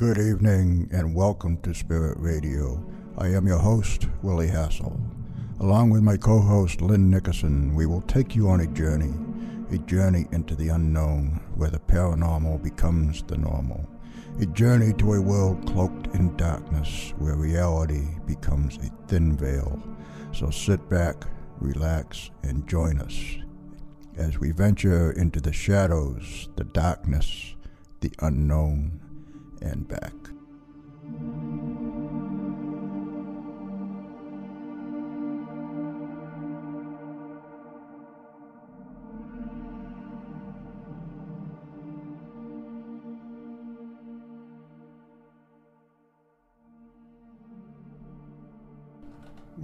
Good evening and welcome to Spirit Radio. I am your host, Willie Hassel. Along with my co host, Lynn Nickerson, we will take you on a journey, a journey into the unknown where the paranormal becomes the normal, a journey to a world cloaked in darkness where reality becomes a thin veil. So sit back, relax, and join us as we venture into the shadows, the darkness, the unknown, and back.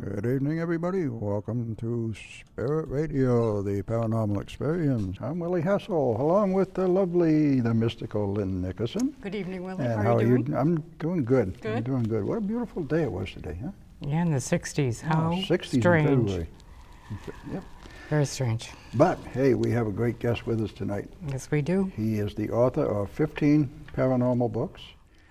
Good evening, everybody. Welcome to Spirit Radio, the paranormal experience. I'm Willie Hassel, along with the lovely, the mystical Lynn Nickerson. Good evening, Willie. And how, are you doing? I'm doing good. Good. I'm Good. doing good. What a beautiful day it was today, huh? Yeah, in the 60s. How Oh, 60s in strange. February. Yep. Very strange. But hey, we have a great guest with us tonight. Yes, we do. He is the author of 15 paranormal books.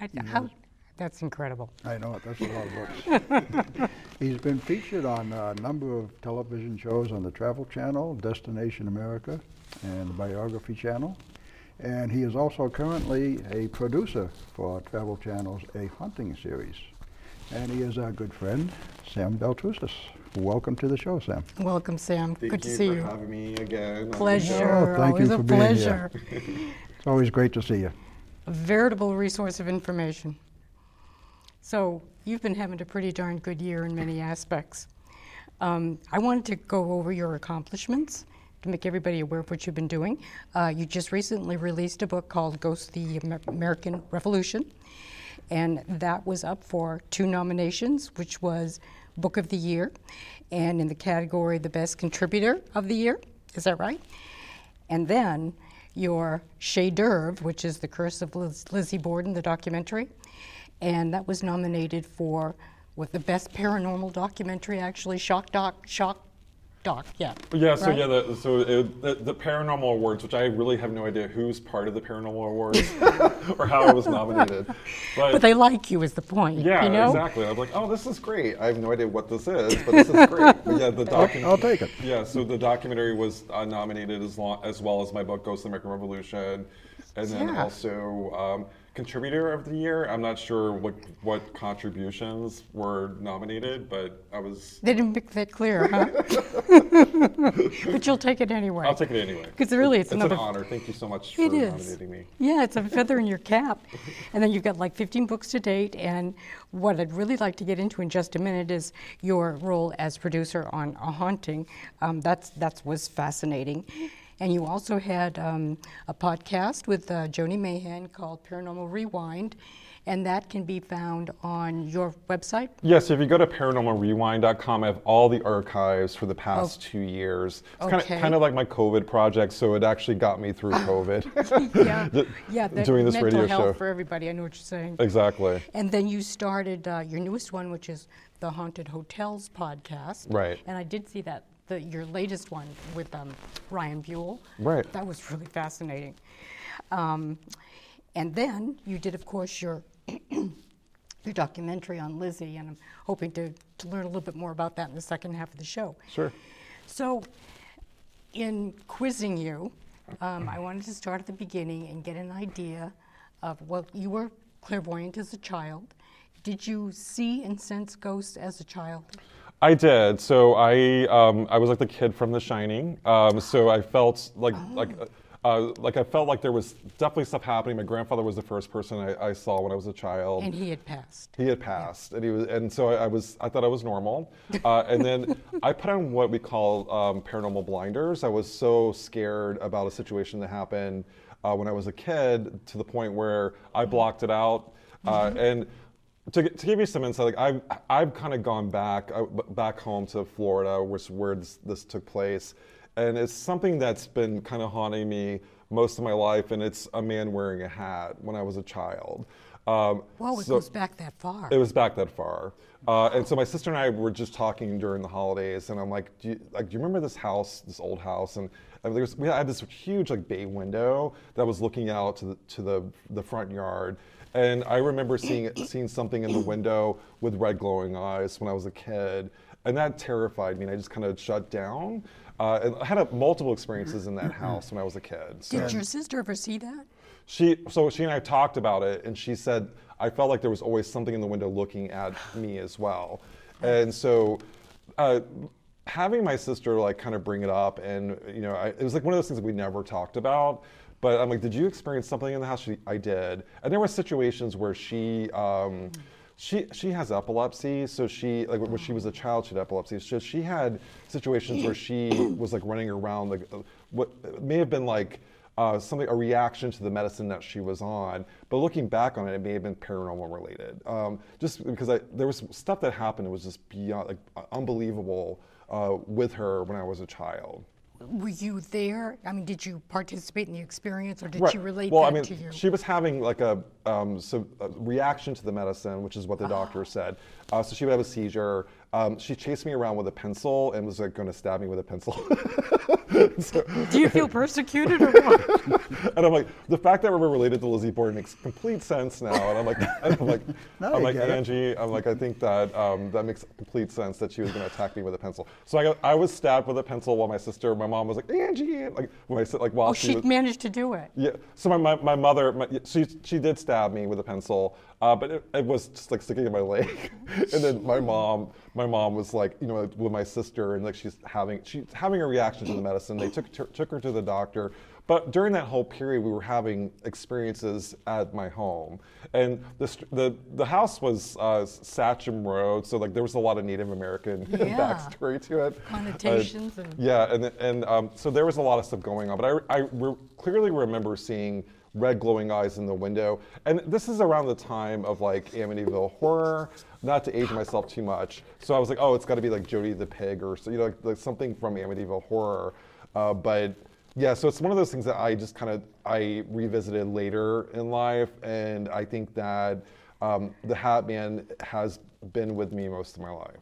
I, how, that's incredible. I know it, that's a lot of books. He's been featured on a number of television shows on the Travel Channel, Destination America, and the Biography Channel. And he is also currently a producer for Travel Channel's A Hunting series. And he is our good friend, Sam Baltrusis. Welcome to the show, Sam. Welcome, Sam. Thank Good to you see for you. having me again. Pleasure. Oh, thank you Always a for being here. pleasure. It's always great to see you. A veritable resource of information. So, you've been having a pretty darn good year in many aspects. Um, I wanted to go over your accomplishments to make everybody aware of what you've been doing. Uh, you just recently released a book called Ghost of the American Revolution, and that was up for two nominations, which was Book of the Year, and in the category the Best Contributor of the Year. Is that right? And then your Chef d'oeuvre, which is The Curse of Liz- Lizzie Borden, the documentary, and that was nominated for with the best paranormal documentary, actually, Shock Doc, Shock Doc, yeah. Yeah, so Right? yeah, the, so it, the, the paranormal awards, which I really have no idea who's part of the paranormal awards or how it was nominated, but, But they like you, is the point. yeah, you know? exactly. I'm like, oh, this is great. I have no idea what this is, but this is great. But yeah, the I'll, I'll take it. Yeah, so the documentary was uh, nominated as, long, as well as my book, Ghost of the American Revolution, and then Yeah. also um, Contributor of the Year. I'm not sure what what contributions were nominated, but I was. They didn't make that clear, huh? but you'll take it anyway. I'll take it anyway. Because really, it's, It's another an honor. Thank you so much for It is. nominating me. Yeah, it's a feather in your cap. And then you've got like 15 books to date. And what I'd really like to get into in just a minute is your role as producer on A Haunting. Um, that's that was fascinating. And you also had um, a podcast with uh, Joni Mayhan called Paranormal Rewind, and that can be found on your website. Yes, if you go to paranormalrewind.com, I have all the archives for the past two years. It's kind of, kind of like my COVID project, so it actually got me through COVID. yeah, yeah. Doing this radio show. for everybody. I know what you're saying. exactly. And then you started uh, your newest one, which is the Haunted Hotels podcast. Right. And I did see that, the, your latest one with um, Ryan Buell. Right. That was really fascinating. Um, and then you did, of course, your your documentary on Lizzie, and I'm hoping to, to learn a little bit more about that in the second half of the show. Sure. So, in quizzing you, um, I wanted to start at the beginning and get an idea of what you were clairvoyant as a child. Did you see and sense ghosts as a child? I did. So I um, I was like the kid from The Shining. Um, so I felt like like uh, like I felt like there was definitely stuff happening. My grandfather was the first person I, I saw when I was a child. And he had passed. He had passed, and he was, and so I, I was, I thought I was normal, uh, and then I put on what we call um, paranormal blinders. I was so scared about a situation that happened uh, when I was a kid to the point where I blocked it out, uh, and. To, to give you some insight, like I've, I've kind of gone back uh, b- back home to Florida, which where this, this took place, and it's something that's been kind of haunting me most of my life, and it's a man wearing a hat when I was a child. Um, Whoa, it so- goes back that far. it was back that far. Uh, and so my sister and I were just talking during the holidays, and I'm like, do you, like, do you remember this house, this old house? And, was, we had this huge like bay window that was looking out to the, to the, the front yard. And I remember seeing seeing something in the window with red glowing eyes when I was a kid, and that terrified me. And I just kind of shut down. Uh, and I had a, multiple experiences in that house when I was a kid. So. Did your sister ever see that? She so she and I talked about it, and she said I felt like there was always something in the window looking at me as well, and so. Uh, having my sister like kind of bring it up and you know I, it was like one of those things that we never talked about but i'm like did you experience something in the house she, i did and there were situations where she um, she she has epilepsy so she like when she was a child she had epilepsy so she had situations where she was like running around like uh, what may have been like uh, something a reaction to the medicine that she was on. But looking back on it, it may have been paranormal related. Um, just because I, there was stuff that happened, it was just beyond like unbelievable uh, with her when I was a child. Were you there? I mean, did you participate in the experience, or did Right. she relate well, that I mean, to you? she was having like a, um, so, a reaction to the medicine, which is what the doctor said. Uh, so she would have a seizure. Um, she chased me around with a pencil and was like going to stab me with a pencil. So- Do you feel persecuted or what? and I'm like, the fact that we're related to Lizzie Borden makes complete sense now. And I'm like, and I'm like, Now I'm like get it. Angie. I'm like, I think that um, that makes complete sense that she was going to attack me with a pencil. So I, got, I was stabbed with a pencil while my sister, my mom was like, Angie, like when I said like while oh, she she was, managed to do it. yeah. So my, my, my mother, my, she, she did stab me with a pencil, uh, but it, it was just like sticking in my leg. and then my mom, my mom was like, you know, with my sister, and like she's having she's having a reaction to the medicine. They took took took her to the doctor. But during that whole period, we were having experiences at my home, and the the, the house was uh, Satcham Road, so like there was a lot of Native American Yeah. backstory to it. Uh, Connotations and- yeah, and and um, so there was a lot of stuff going on, but I, I re- clearly remember seeing red glowing eyes in the window, and this is around the time of like Amityville horror. Not to age myself too much, so I was like, oh, it's got to be like Jody the Pig or so, you know, like, like something from Amityville horror. Uh, but yeah, so it's one of those things that I just kind of I revisited later in life, and I think that um, the Hat Man has been with me most of my life.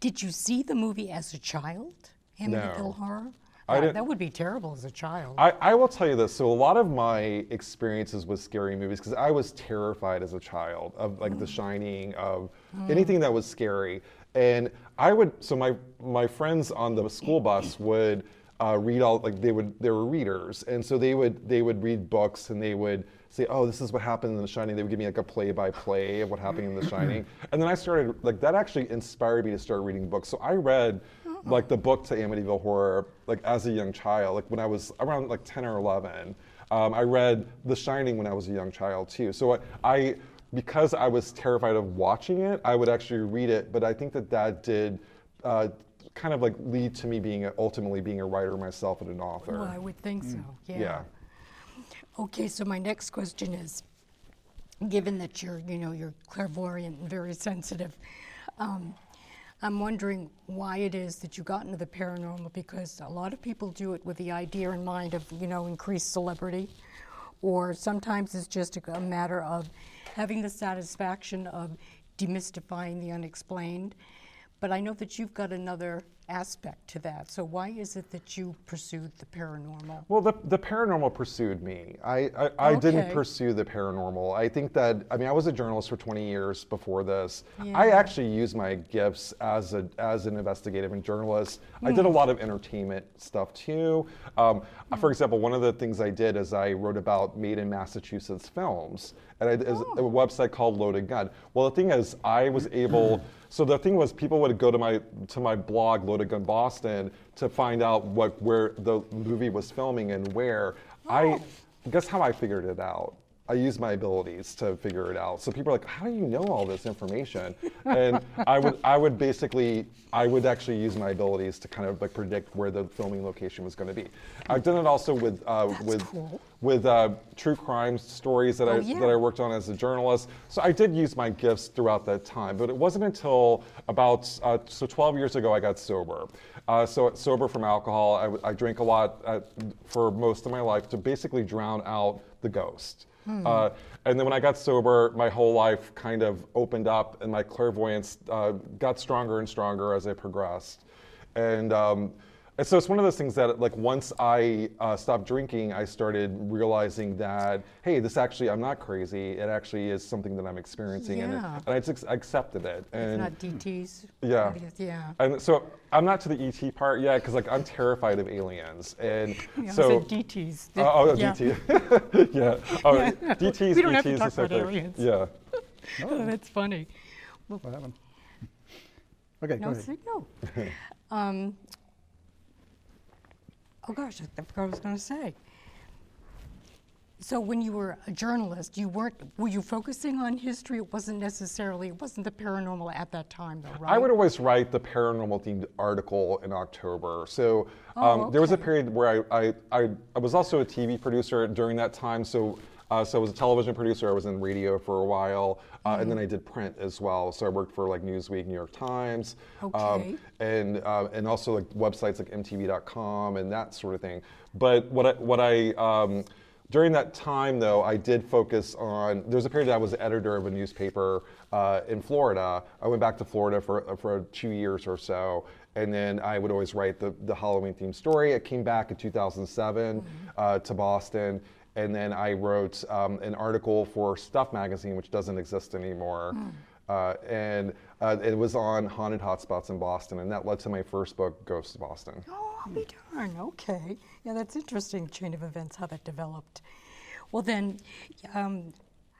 Did you see the movie as a child? Amityville No. Horror? I that would be terrible as a child. I, I will tell you this. So a lot of my experiences with scary movies, because I was terrified as a child of like The Shining, of anything that was scary, and I would. So my my friends on the school bus would uh, read all like they would they were readers, and so they would they would read books and they would say, oh, this is what happened in The Shining. They would give me like a play by play of what happened in The Shining, and then I started like that actually inspired me to start reading books. So I read like the book to Amityville Horror, like as a young child, like when I was around like 10 or 11. Um, I read The Shining when I was a young child too. So I, I, because I was terrified of watching it, I would actually read it. But I think that that did uh, kind of like lead to me being a, ultimately being a writer myself and an author. well, I would think so. Yeah. Yeah. Okay, so my next question is, given that you're, you know, you're clairvoyant and very sensitive, um, I'm wondering why it is that you got into the paranormal because a lot of people do it with the idea in mind of, you know, increased celebrity, or sometimes it's just a, a matter of having the satisfaction of demystifying the unexplained. But I know that you've got another aspect to that. So why is it that you pursued the paranormal? Well, the, the paranormal pursued me. I, I, I didn't pursue the paranormal. I think that, I mean, I was a journalist for 20 years before this. I actually used my gifts as, a, as an investigative and journalist. I did a lot of entertainment stuff too. Um, For example, one of the things I did is I wrote about made in Massachusetts films. And I, there's a website called Loaded Gun. Well, the thing is, I was able. So the thing was, people would go to my to my blog, Loaded Gun Boston, to find out what where the movie was filming and where. I oh. guess how I figured it out. I use my abilities to figure it out. So people are like, "How do you know all this information?" And I would I would basically I would actually use my abilities to kind of like predict where the filming location was going to be. I've done it also with uh, with cool. with uh, true crime stories that I Oh, yeah. that I worked on as a journalist. So I did use my gifts throughout that time, but it wasn't until about uh, so 12 years ago I got sober. Uh, so sober from alcohol, I drank a lot uh, for most of my life to basically drown out the ghost. Uh, and then when I got sober, my whole life kind of opened up, and my clairvoyance uh, got stronger and stronger as I progressed. And um, and so it's one of those things that, like, once I uh, stopped drinking, I started realizing that, hey, this actually, I'm not crazy. It actually is something that I'm experiencing, and, it- Yeah. and I just accepted it. It's And not DTs. yeah. Yeah. and so I'm not to the ET part yet because, like, I'm terrified of aliens, and Yeah, I so. said DTs. Oh, oh, Yeah. DT. yeah. Oh, Yeah. DTs, We don't have to ETs, talk about big. aliens. Yeah. Oh, that's funny. What happened? Okay, go No, ahead. see, no. um, oh gosh, I forgot what I was going to say. So when you were a journalist, you weren't. Were you focusing on history? It wasn't necessarily. It wasn't the paranormal at that time, though, right? I would always write the paranormal themed article in October. So Oh, um, there was a period where I, I, I, I was also a TV producer during that time. So, uh, so I was a television producer. I was in radio for a while, uh, and Mm-hmm. then I did print as well. So I worked for like Newsweek, New York Times, Okay. um, and uh, and also like websites like MTV.com and that sort of thing. But what I, what I um, during that time, though, I did focus on. There was a period that I was editor of a newspaper uh, in Florida. I went back to Florida for for two years or so, and then I would always write the, the Halloween themed story. I came back in 2007 uh, to Boston, and then I wrote um, an article for Stuff magazine, which doesn't exist anymore. Uh, and uh, it was on haunted hotspots in Boston, and that led to my first book, Ghosts of Boston. Oh, I'll be darned. Okay. Yeah, that's interesting chain of events, how that developed. Well, then, um,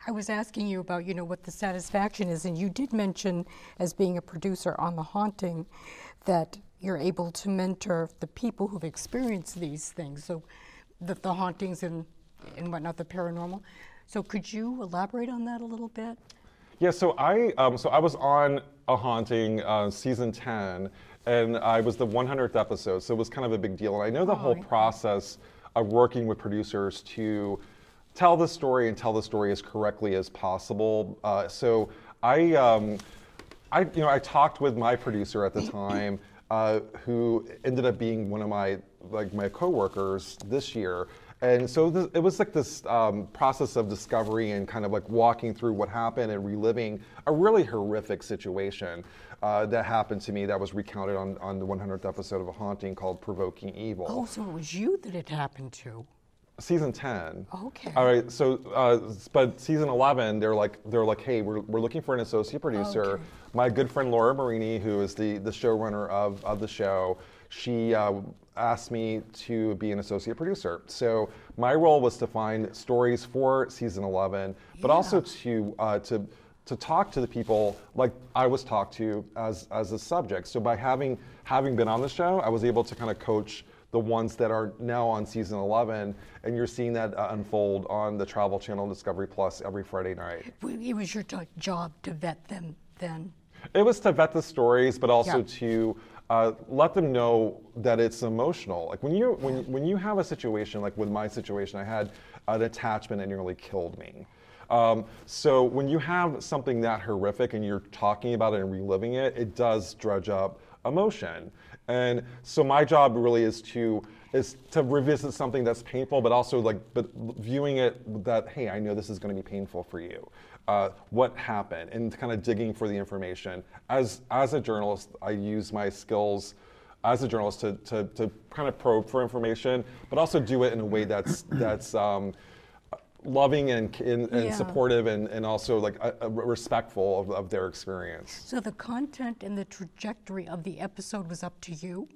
I was asking you about, you know, what the satisfaction is, and you did mention, as being a producer on The Haunting, that you're able to mentor the people who've experienced these things, so the, the hauntings and, and whatnot, the paranormal. So could you elaborate on that a little bit? Yeah, so I um, so I was on a haunting uh, season ten, and I was the 100th episode, so it was kind of a big deal. And I know the whole yeah. process of working with producers to tell the story and tell the story as correctly as possible. Uh, so I, um, I, you know, I talked with my producer at the time, uh, who ended up being one of my like my coworkers this year. And so it was like this um, process of discovery and kind of like walking through what happened and reliving a really horrific situation uh, that happened to me that was recounted on, on the 100th episode of A Haunting called Provoking Evil. Oh, so it was you that it happened to. Season 10. Okay. All right. So, uh, but season 11, they're like, they're like, hey, we're, we're looking for an associate producer. Okay. My good friend Laura Marini, who is the, the showrunner of, of the show, she uh, asked me to be an associate producer. So my role was to find stories for season 11, but also to, uh, to, to talk to the people like I was talked to as, as a subject. So by having, having been on the show, I was able to kind of coach the ones that are now on season 11, and you're seeing that uh, unfold on the Travel Channel Discovery Plus every Friday night. It was your jo- job to vet them then. It was to vet the stories, but also Yeah. to uh, let them know that it's emotional. Like when you when when you have a situation like with my situation, I had an attachment that nearly killed me. Um, so when you have something that horrific and you're talking about it and reliving it, it does dredge up emotion. And so my job really is to is to revisit something that's painful, but also like but viewing it that hey, I know this is going to be painful for you. Uh, what happened and kind of digging for the information. As as a journalist, I use my skills as a journalist to, to, to kind of probe for information, but also do it in a way that's that's um, loving and, and, and Yeah. supportive and, and also like uh, respectful of, of their experience. So the content and the trajectory of the episode was up to you?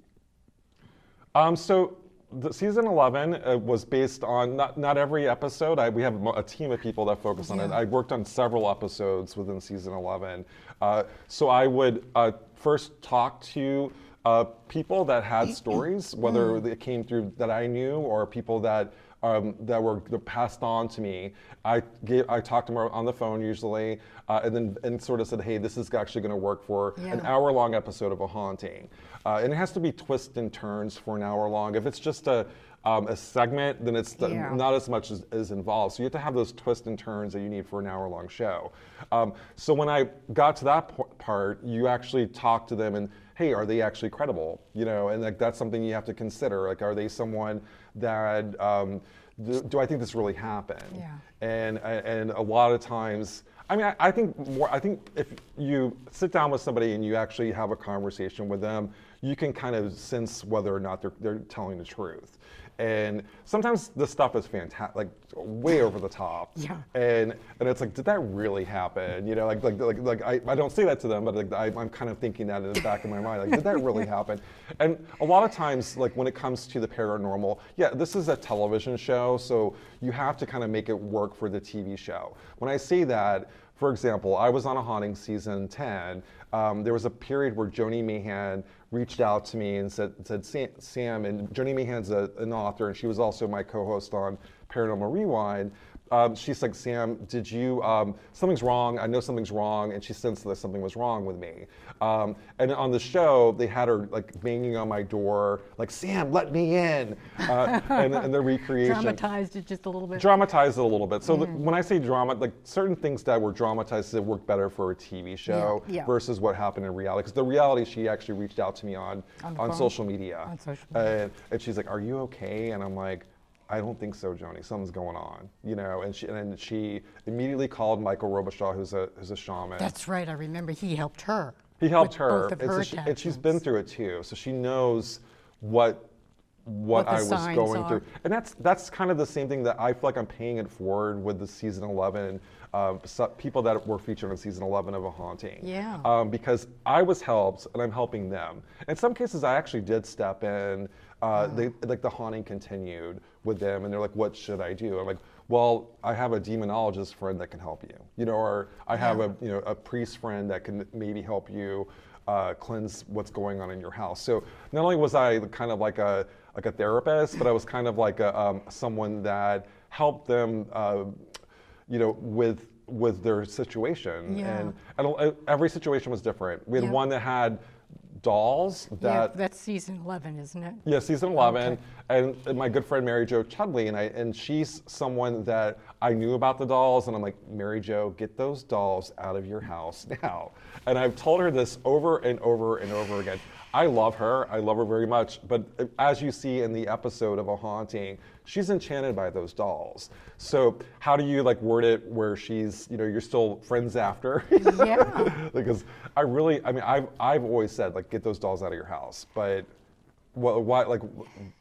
Um, so the season 11 uh, was based on not, not every episode. I, we have a team of people that focus on it. I worked on several episodes within season 11. Uh, so I would uh, first talk to uh, people that had stories, whether they came through that I knew or people that um, that were that passed on to me. I gave, I talked to them on the phone usually, uh, and then and sort of said, hey, this is actually going to work for an hour long episode of a haunting. Uh, and it has to be twists and turns for an hour long. If it's just a, um, a segment, then it's the- Yeah. not as much as is involved. So you have to have those twists and turns that you need for an hour long show. Um, so when I got to that p- part, you actually talk to them and, hey, are they actually credible? You know, and like that's something you have to consider. Like, are they someone that um, do, do I think this really happened? Yeah. And and a lot of times. I mean, I, I think more. I think if you sit down with somebody and you actually have a conversation with them, you can kind of sense whether or not they're, they're telling the truth. And sometimes the stuff is fantastic, like way over the top. Yeah. And and it's like, did that really happen? You know, like like like, like I, I don't say that to them, but like I, I'm kind of thinking that in the back of my mind, like, did that really happen? And a lot of times, like when it comes to the paranormal, yeah, this is a television show, so you have to kind of make it work for the TV show. When I say that, for example, I was on a haunting season 10. Um, there was a period where Joni Mayhan reached out to me and said, said Sam, and Joni Mayhan's a, uh, an author, and she was also my co-host on Paranormal Rewind. Um, she's like, Sam, did you, um, something's wrong. I know something's wrong. And she sensed that something was wrong with me. Um, and on the show, they had her like banging on my door, like, Sam, let me in. Uh, and, and the recreation. Dramatized it just a little bit. Dramatized it a little bit. So the, when I say drama, like certain things that were dramatized that worked better for a TV show Yeah, yeah. versus what happened in reality. Because the reality, she actually reached out to me on On on, social media. On social media. And, and she's like, "Are you okay?" And I'm like. I don't think so, Joni. Something's going on, you know. And she and then she immediately called Michael Robichaud, who's a who's a shaman. That's right. I remember he helped her. He helped her, Both of and, her so she, and she's been through it too, so she knows what What what, I was going are. through, and that's that's kind of the same thing that I feel like I'm paying it forward with the season 11 uh, so- people that were featured on season 11 of A Haunting. Yeah. Um, because I was helped, and I'm helping them. In some cases, I actually did step in. Uh, they, like the haunting continued with them, and they're like, "What should I do?" I'm like, "Well, I have a demonologist friend that can help you, you know, or I have a you know a priest friend that can maybe help you uh, cleanse what's going on in your house." So not only was I kind of like a like a therapist, but I was kind of like a, um, someone that helped them, uh, you know, with with their situation. Yeah. And, and uh, every situation was different. We had Yeah. one that had dolls Yeah, that that's season 11, isn't it? yeah, season 11. Okay. And, and my good friend Mary Jo Chudley, and I, and she's someone that I knew about the dolls, and I'm like, Mary Jo, get those dolls out of your house now. And I've told her this over and over and over again. I love her. I love her very much. But uh, as you see in the episode of A Haunting, she's enchanted by those dolls. So how do you like word it where she's, you know, you're still friends after? Yeah. because I really, I mean, I've, I've always said like get those dolls out of your house, but well, why like,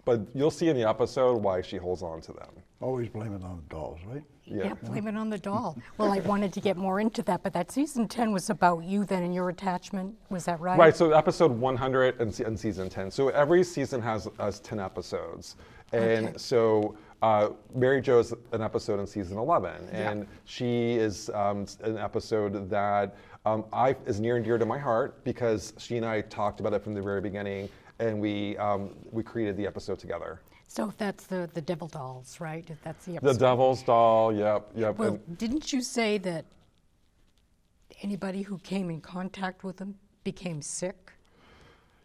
but you'll see in the episode why she holds on to them. Always blame it on the dolls, right? Yeah. Yeah, blame it on the doll. Well, I wanted to get more into that, but that season 10 was about you then and your attachment. Was that right? Right. So episode 100 and, se- and season 10. So every season has has 10 episodes, and Okay. so. Uh, Mary Jo is an episode in season 11, and she is um, an episode that um, I is near and dear to my heart because she and I talked about it from the very beginning, and we um, we created the episode together. So if that's the, the devil dolls, right? If that's the The episode. Devil's Doll, yep, yep. well, and- didn't you say that anybody who came in contact with them became sick?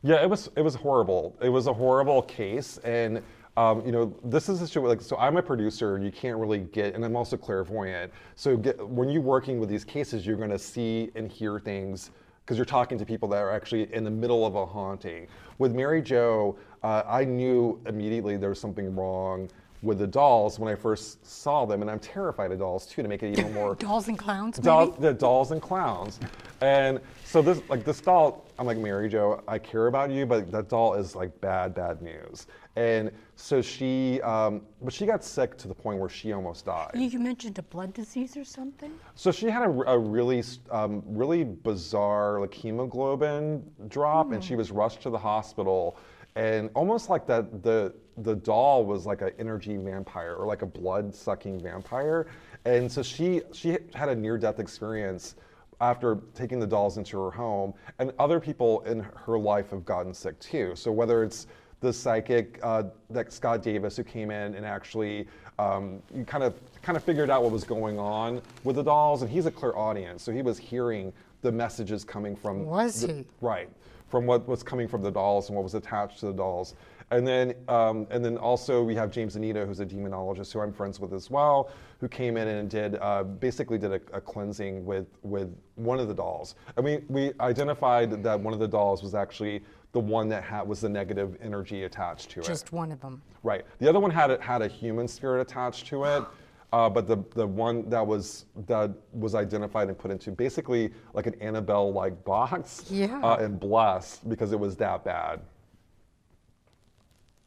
Yeah, it was it was horrible. It was a horrible case, and um, you know this is a show like so. I'm a producer, and you can't really get, and I'm also clairvoyant. So get, when you're working with these cases, you're going to see and hear things because you're talking to people that are actually in the middle of a haunting. With Mary Jo, uh, I knew immediately there was something wrong with the dolls when I first saw them, and I'm terrified of dolls too. To make it even more Dolls and clowns, doll, maybe? the dolls and clowns. And so this like this doll, I'm like Mary Jo, I care about you, but that doll is like bad, bad news. And so she, um, but she got sick to the point where she almost died. You, you mentioned a blood disease or something? So she had a, a really, um, really bizarre like hemoglobin drop, and she was rushed to the hospital, and almost like that the the doll was like an energy vampire or like a blood sucking vampire, and so she she had a near death experience after taking the dolls into her home, and other people in her life have gotten sick too. So whether it's the psychic uh, that Scott Davis who came in and actually um, kind of kind of figured out what was going on with the dolls, and he's a clairaudient, so he was hearing the messages coming from Was the- he? right from what was coming from the dolls and what was attached to the dolls. And then, um, and then also we have James Anita, who's a demonologist who I'm friends with as well, who came in and did uh, basically did a, a, cleansing with with one of the dolls. And we we identified that one of the dolls was actually the one that had was the negative energy attached to it. Just one of them. Right. The other one had had a human spirit attached to it. Uh, but the, the one that was that was identified and put into basically like an Annabelle like box Yeah. uh, and blessed because it was that bad.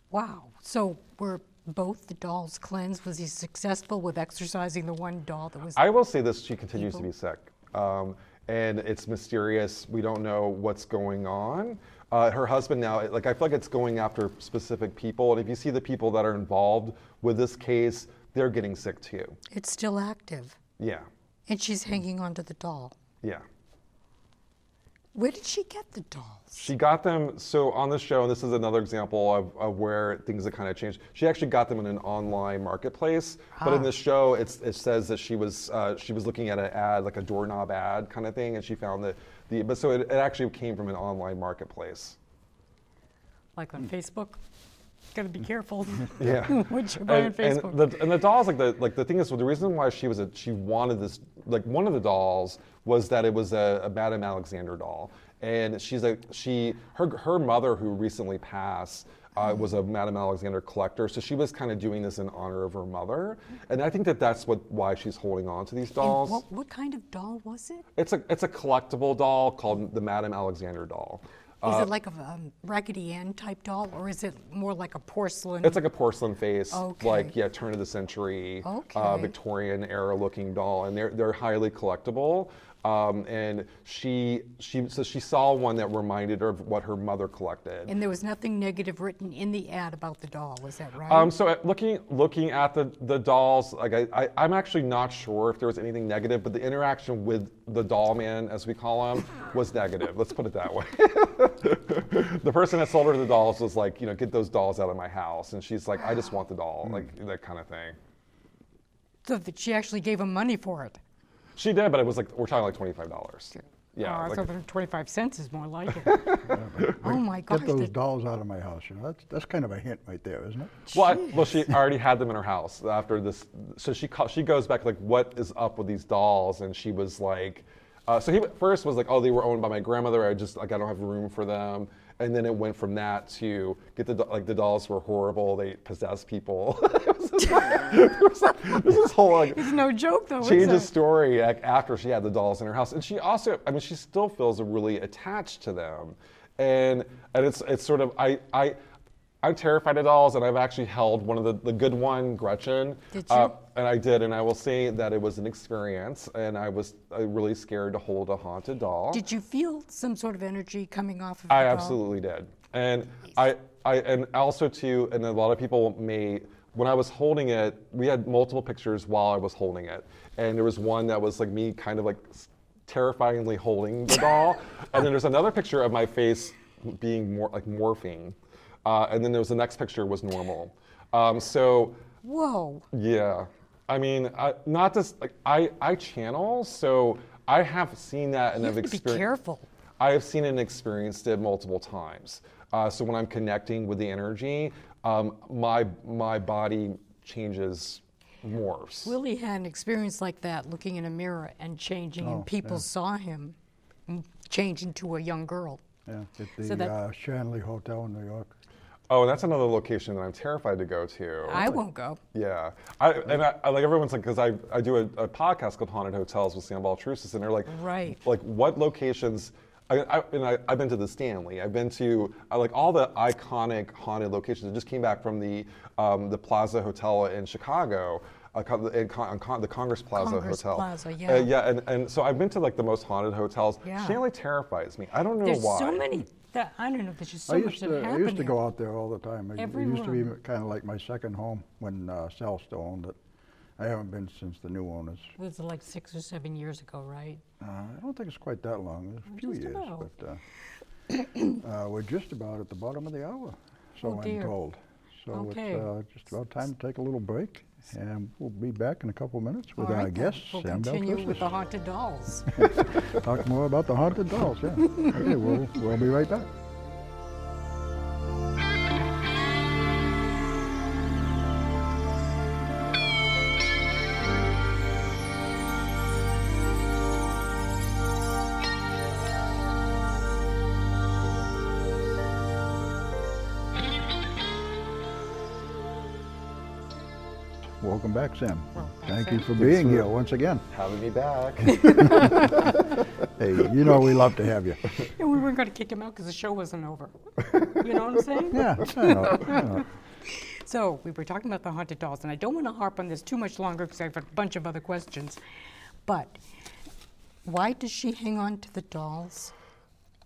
Wow. So were both the dolls cleansed? Was he successful with exorcising the one doll that was? I will say this: she continues to be sick, um, and it's mysterious. We don't know what's going on. Uh, her husband now, like I feel like it's going after specific people, and if you see the people that are involved with this case, they're getting sick too. it's still active, Yeah, and she's hanging onto the doll. yeah. Where did she get the dolls? She got them so on the show, and this is another example of, of where things have kind of changed. She actually got them in an online marketplace, but in Ah. the show, it's, it says that she was uh, she was looking at an ad, like a doorknob ad kind of thing, and she found that the but so it, it actually came from an online marketplace. Like on Facebook? Got to be careful. Yeah. what you buy on and, Facebook. and the and the dolls like the like the thing is well, the reason why she was a, she wanted this like one of the dolls was that it was a, a Madame Alexander doll and she's a she her her mother who recently passed uh, was a Madame Alexander collector so she was kind of doing this in honor of her mother and I think that that's what why she's holding on to these dolls. what, what kind of doll was it? it's a it's a collectible doll called the Madame Alexander doll. Is Uh, it like a um, Raggedy Ann type doll, or is it more like a porcelain? It's like a porcelain face, Okay. like yeah, turn of the century, uh, Okay. Victorian era looking doll, and they're they're highly collectible. Um, and she she so she saw one that reminded her of what her mother collected. and there was nothing negative written in the ad about the doll. Is that right? Um, so at looking looking at the, the dolls, like I, I I'm actually not sure if there was anything negative, but the interaction with the doll man, as we call him, was negative. Let's put it that way. the person that sold her the dolls was like, you know, get those dolls out of my house, and she's like, I just want the doll, like that kind of thing. so that she actually gave him money for it. She did, but it was like we're talking like twenty five dollars. Yeah, Oh, I like- thought that 25 cents is more like it. oh my gosh. Get those the- dolls out of my house. You know, that's, that's kind of a hint right there, isn't it? Well, I, well, she already had them in her house after this. So she call, she goes back like, what is up with these dolls? And she was like, uh, so he first was like, oh, they were owned by my grandmother. I just like I don't have room for them. And then it went from that to get the like the dolls were horrible. They possessed people. It like- was like- this whole like It's no joke though. change of story like, after she had the dolls in her house, and she also, I mean, she still feels really attached to them, and and it's it's sort of I I. I'm terrified of dolls, and I've actually held one of the, the good one, Gretchen. Did Uh, you? and I did, and I will say that it was an experience, and I was uh, really scared to hold a haunted doll. Did you feel some sort of energy coming off of it? I the doll? absolutely did, and I, I, and also too, and a lot of people may. When I was holding it, we had multiple pictures while I was holding it, and there was one that was like me, kind of like terrifyingly holding the doll, and then there's another picture of my face being more like morphing, uh, and then there was the next picture was normal. Um, so Whoa. yeah, I mean, I, not just like I, I channel, so I have seen that and You have have to be careful. I have seen and experienced it multiple times. Uh, so when I'm connecting with the energy, um, my my body changes, morphs. Willie had an experience like that looking in a mirror and changing, Oh, and people yeah. saw him change into a young girl. Yeah, at the So that- uh, Shanley Hotel in New York. Oh, and that's another location that I'm terrified to go to. I won't go. Yeah, I, and I, I like everyone's like because I, I do a, a podcast called Haunted Hotels with Sam Baltrusis, and they're like, Right. like what locations? I, I, and I, I've been to the Stanley. I've been to I like all the iconic haunted locations. I just came back from the um, the Plaza Hotel in Chicago. Uh, co- in Con- the Congress Plaza Congress Hotel. Plaza, Uh, yeah. yeah, and, and so I've been to like the most haunted hotels. Yeah. Stanley terrifies me. I don't know why There's why. so many that I don't know. There's just so I much used that to I happened used to here. go out there all the time. It, it used to be room. kind of like my second home when uh, Sal still owned it. I haven't been since the new owners. It was like six or seven years ago, right? Uh, I don't think it's quite that long. It's a few Just years, about. but uh, uh, we're just about at the bottom of the hour, so Oh, I'm dear. told. So Okay. it's uh, just about time to take a little break. And we'll be back in a couple of minutes with All our right, guest, We'll Sam continue with the haunted dolls. Talk more about the haunted dolls, yeah. Okay, we'll, we'll be right back. Welcome back, Sam. Well, Thank you for being for- here once again. Having me back. Hey, you know we love to have you. Yeah, we weren't going to kick him out because the show wasn't over. You know what I'm saying? Yeah, I know, I know. So we were talking about the haunted dolls, and I don't want to harp on this too much longer because I have a bunch of other questions. But why does she hang on to the dolls?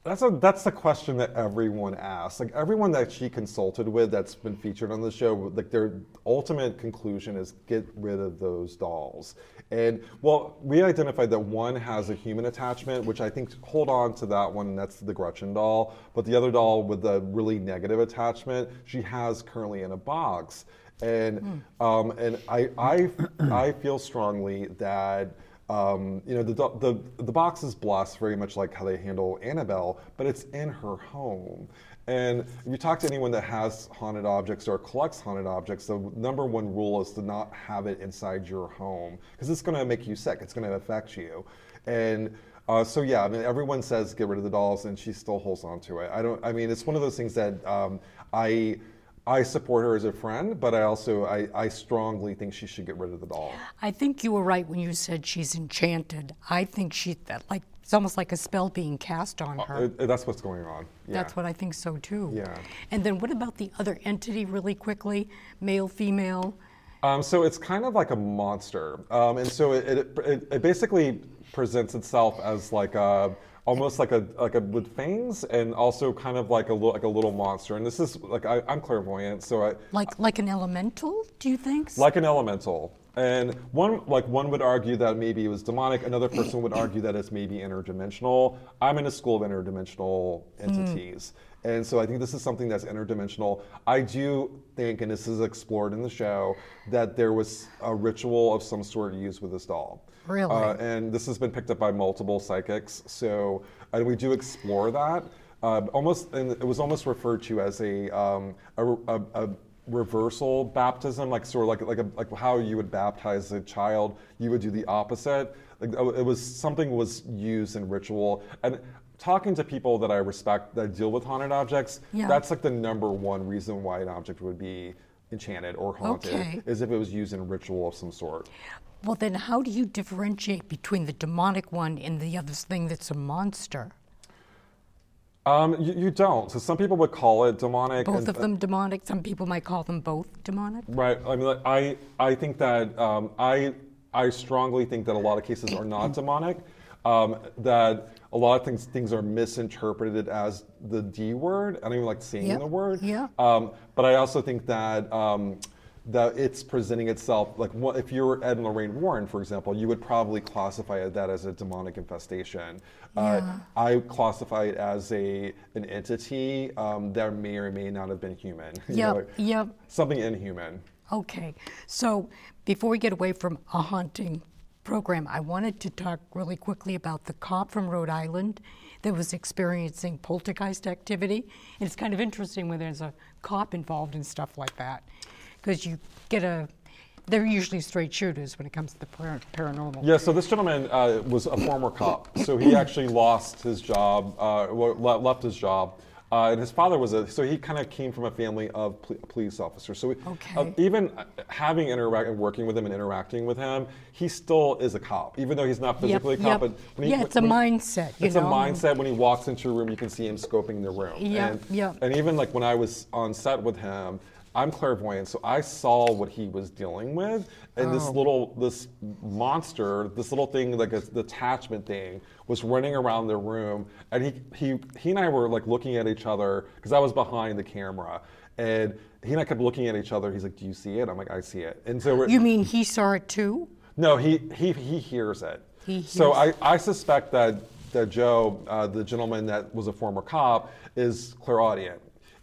That's a that's the question that everyone asks. Like everyone that she consulted with that's been featured on the show, like their ultimate conclusion is get rid of those dolls. And well, we identified that one has a human attachment, which I think hold on to that one, and that's the Gretchen doll. But the other doll with the really negative attachment, she has currently in a box. And um, and I I I feel strongly that um, you know, the, the, the box is blessed very much like how they handle Annabelle, but it's in her home. And if you talk to anyone that has haunted objects or collects haunted objects, the number one rule is to not have it inside your home because it's going to make you sick. It's going to affect you. And uh, so yeah, I mean, everyone says get rid of the dolls, and she still holds on to it. I don't. I mean, it's one of those things that um, I I support her as a friend, but I also I, I strongly think she should get rid of the doll. I think you were right when you said she's enchanted. I think she that like it's almost like a spell being cast on her. Uh, that's what's going on. Yeah. That's what I think so too. Yeah. And then what about the other entity, really quickly? Male, female. Um, so it's kind of like a monster, um, and so it, it, it, it basically presents itself as like a almost like a like a with fangs and also kind of like a little like a little monster. And this is like I, I'm clairvoyant, so I Like like an elemental, do you think? like an elemental. And one like one would argue that maybe it was demonic. Another person would argue that it's maybe interdimensional. I'm in a school of interdimensional mm. entities. And so I think this is something that's interdimensional. I do think, and this is explored in the show, that there was a ritual of some sort used with this doll. Really? Uh, and this has been picked up by multiple psychics. So, and we do explore that. Uh, almost, and it was almost referred to as a, um, a, a, a reversal baptism, like sort of like like a, like how you would baptize a child. You would do the opposite. Like uh, it was something was used in ritual. And talking to people that I respect that deal with haunted objects, Yeah. that's like the number one reason why an object would be enchanted or haunted Okay. is if it was used in ritual of some sort. Well, then how do you differentiate between the demonic one and the other thing that's a monster? Um, you, you don't. So some people would call it demonic. Both and- of them demonic. Some people might call them both demonic. Right. I mean, I I think that um, I I strongly think that a lot of cases are not demonic. Um, that a lot of things things are misinterpreted as the D word. I don't even like saying Yep, the word. yeah. Um, but I also think that. Um, that it's presenting itself like what, if you were Ed and Lorraine Warren, for example, you would probably classify that as a demonic infestation. Uh, I classify it as a an entity um, that may or may not have been human. you know, like- yep. something inhuman. Okay, so before we get away from a haunting program, I wanted to talk really quickly about the cop from Rhode Island that was experiencing poltergeist activity. And it's kind of interesting when there's a cop involved in stuff like that, because you get a, they're usually straight shooters when it comes to the par- paranormal. Yeah, so this gentleman uh, was a former cop. So he actually lost his job, uh, le- left his job. Uh, and his father was a, so he kind of came from a family of pol- police officers. So uh, Okay. even having interact and working with him and interacting with him, he still is a cop, even though he's not Yep, physically a cop. yep. But when he, Yeah, it's a mindset, you it's know? a mindset. When he walks into a room, you can see him scoping the room. Yep, and, yep. and even like when I was on set with him, I'm clairvoyant, so I saw what he was dealing with, and this Oh. little this monster, this little thing like a, the attachment thing, was running around the room, and he he he and I were like looking at each other because I was behind the camera, and he and I kept looking at each other. He's like, "Do you see it?" I'm like, "I see it," and so You mean he saw it too? no, he he he hears it. He hears so I, I suspect that that Joe, uh, the gentleman that was a former cop, is clairaudient,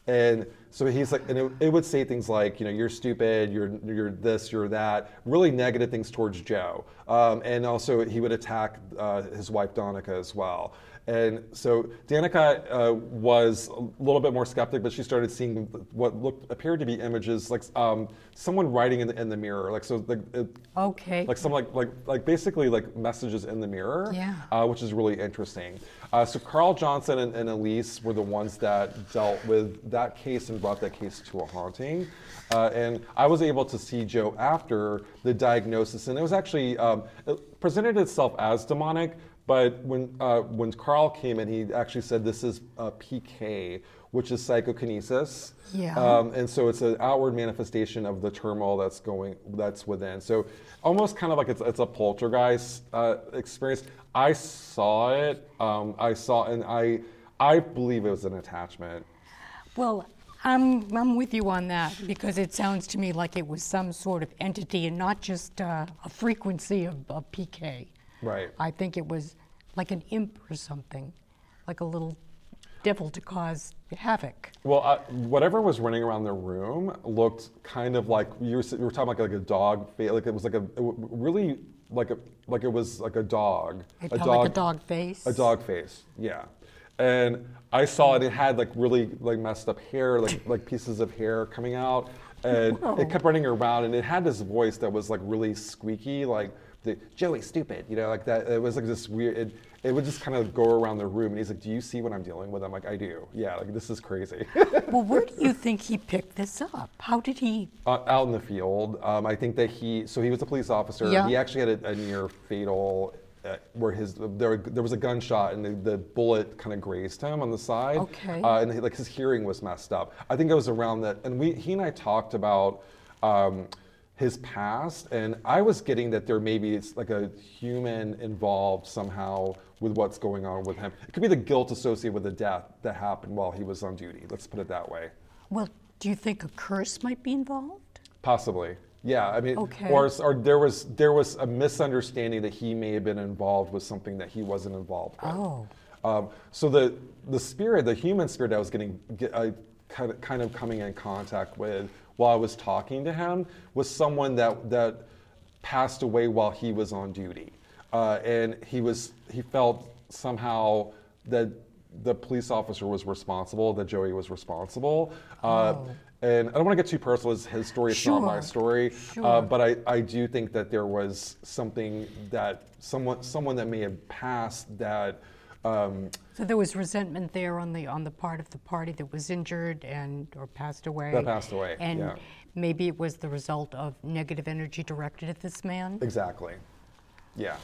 and so he's like, and it, it would say things like, you know, you're stupid, you're you're this, you're that, really negative things towards Joe. Um, and also he would attack uh, his wife Donica as well. And so Danica uh, was a little bit more skeptic, but she started seeing what looked appeared to be images like um, someone writing in the, in the mirror, like so, like it, Okay. like some like like like basically like messages in the mirror, Yeah. uh, which is really interesting. Uh, so Carl Johnson and, and Elise were the ones that dealt with that case and brought that case to a haunting. Uh, and I was able to see Joe after the diagnosis, and it was actually um, it presented itself as demonic. But when uh, when Carl came in, he actually said this is uh, PK, which is psychokinesis. Yeah. Um, and so it's an outward manifestation of the turmoil that's going that's within. So almost kind of like it's, it's a poltergeist uh, experience. I saw it. Um, I saw, and I I believe it was an attachment. Well, I'm, I'm with you on that because it sounds to me like it was some sort of entity and not just uh, a frequency of, of PK. Right. I think it was like an imp or something, like a little devil to cause havoc. Well, uh, whatever was running around the room looked kind of like you were, you were talking like like a dog, fa- like it was like a really like a like it was like a dog, It felt like a dog face. a dog face, yeah. And I saw it. It had like really like messed up hair, like like pieces of hair coming out, and Whoa. it kept running around. And it had this voice that was like really squeaky, like the Joey, stupid, you know, like that. It was like this weird. It, it would just kind of go around the room, and he's like, "Do you see what I'm dealing with?" I'm like, "I do. Yeah, like this is crazy." Well, where do you think he picked this up? How did he? Uh, out in the field, um, I think that he. So he was a police officer. Yeah. He actually had a, a near fatal, uh, where his there there was a gunshot and the, the bullet kind of grazed him on the side. Okay. Uh, and he, like his hearing was messed up. I think it was around that, and we he and I talked about. Um, his past, and I was getting that there maybe it's like a human involved somehow with what's going on with him. It could be the guilt associated with the death that happened while he was on duty. Let's put it that way. Well, do you think a curse might be involved? Possibly. Yeah, I mean, Okay. or, or there was there was a misunderstanding that he may have been involved with something that he wasn't involved with. Oh. Um, so the the spirit, the human spirit, I was getting get, uh, kind of kind of coming in contact with while I was talking to him was someone that that passed away while he was on duty, uh, and he was he felt somehow that the police officer was responsible, that Joey was responsible. Uh, Oh. and I don't want to get too personal. It's his story. It's not my story. sure. Uh, but I, I do think that there was something that someone someone that may have passed that. Um, So there was resentment there on the on the part of the party that was injured and or passed away. That passed away, And yeah. maybe it was the result of negative energy directed at this man. Exactly. Yeah.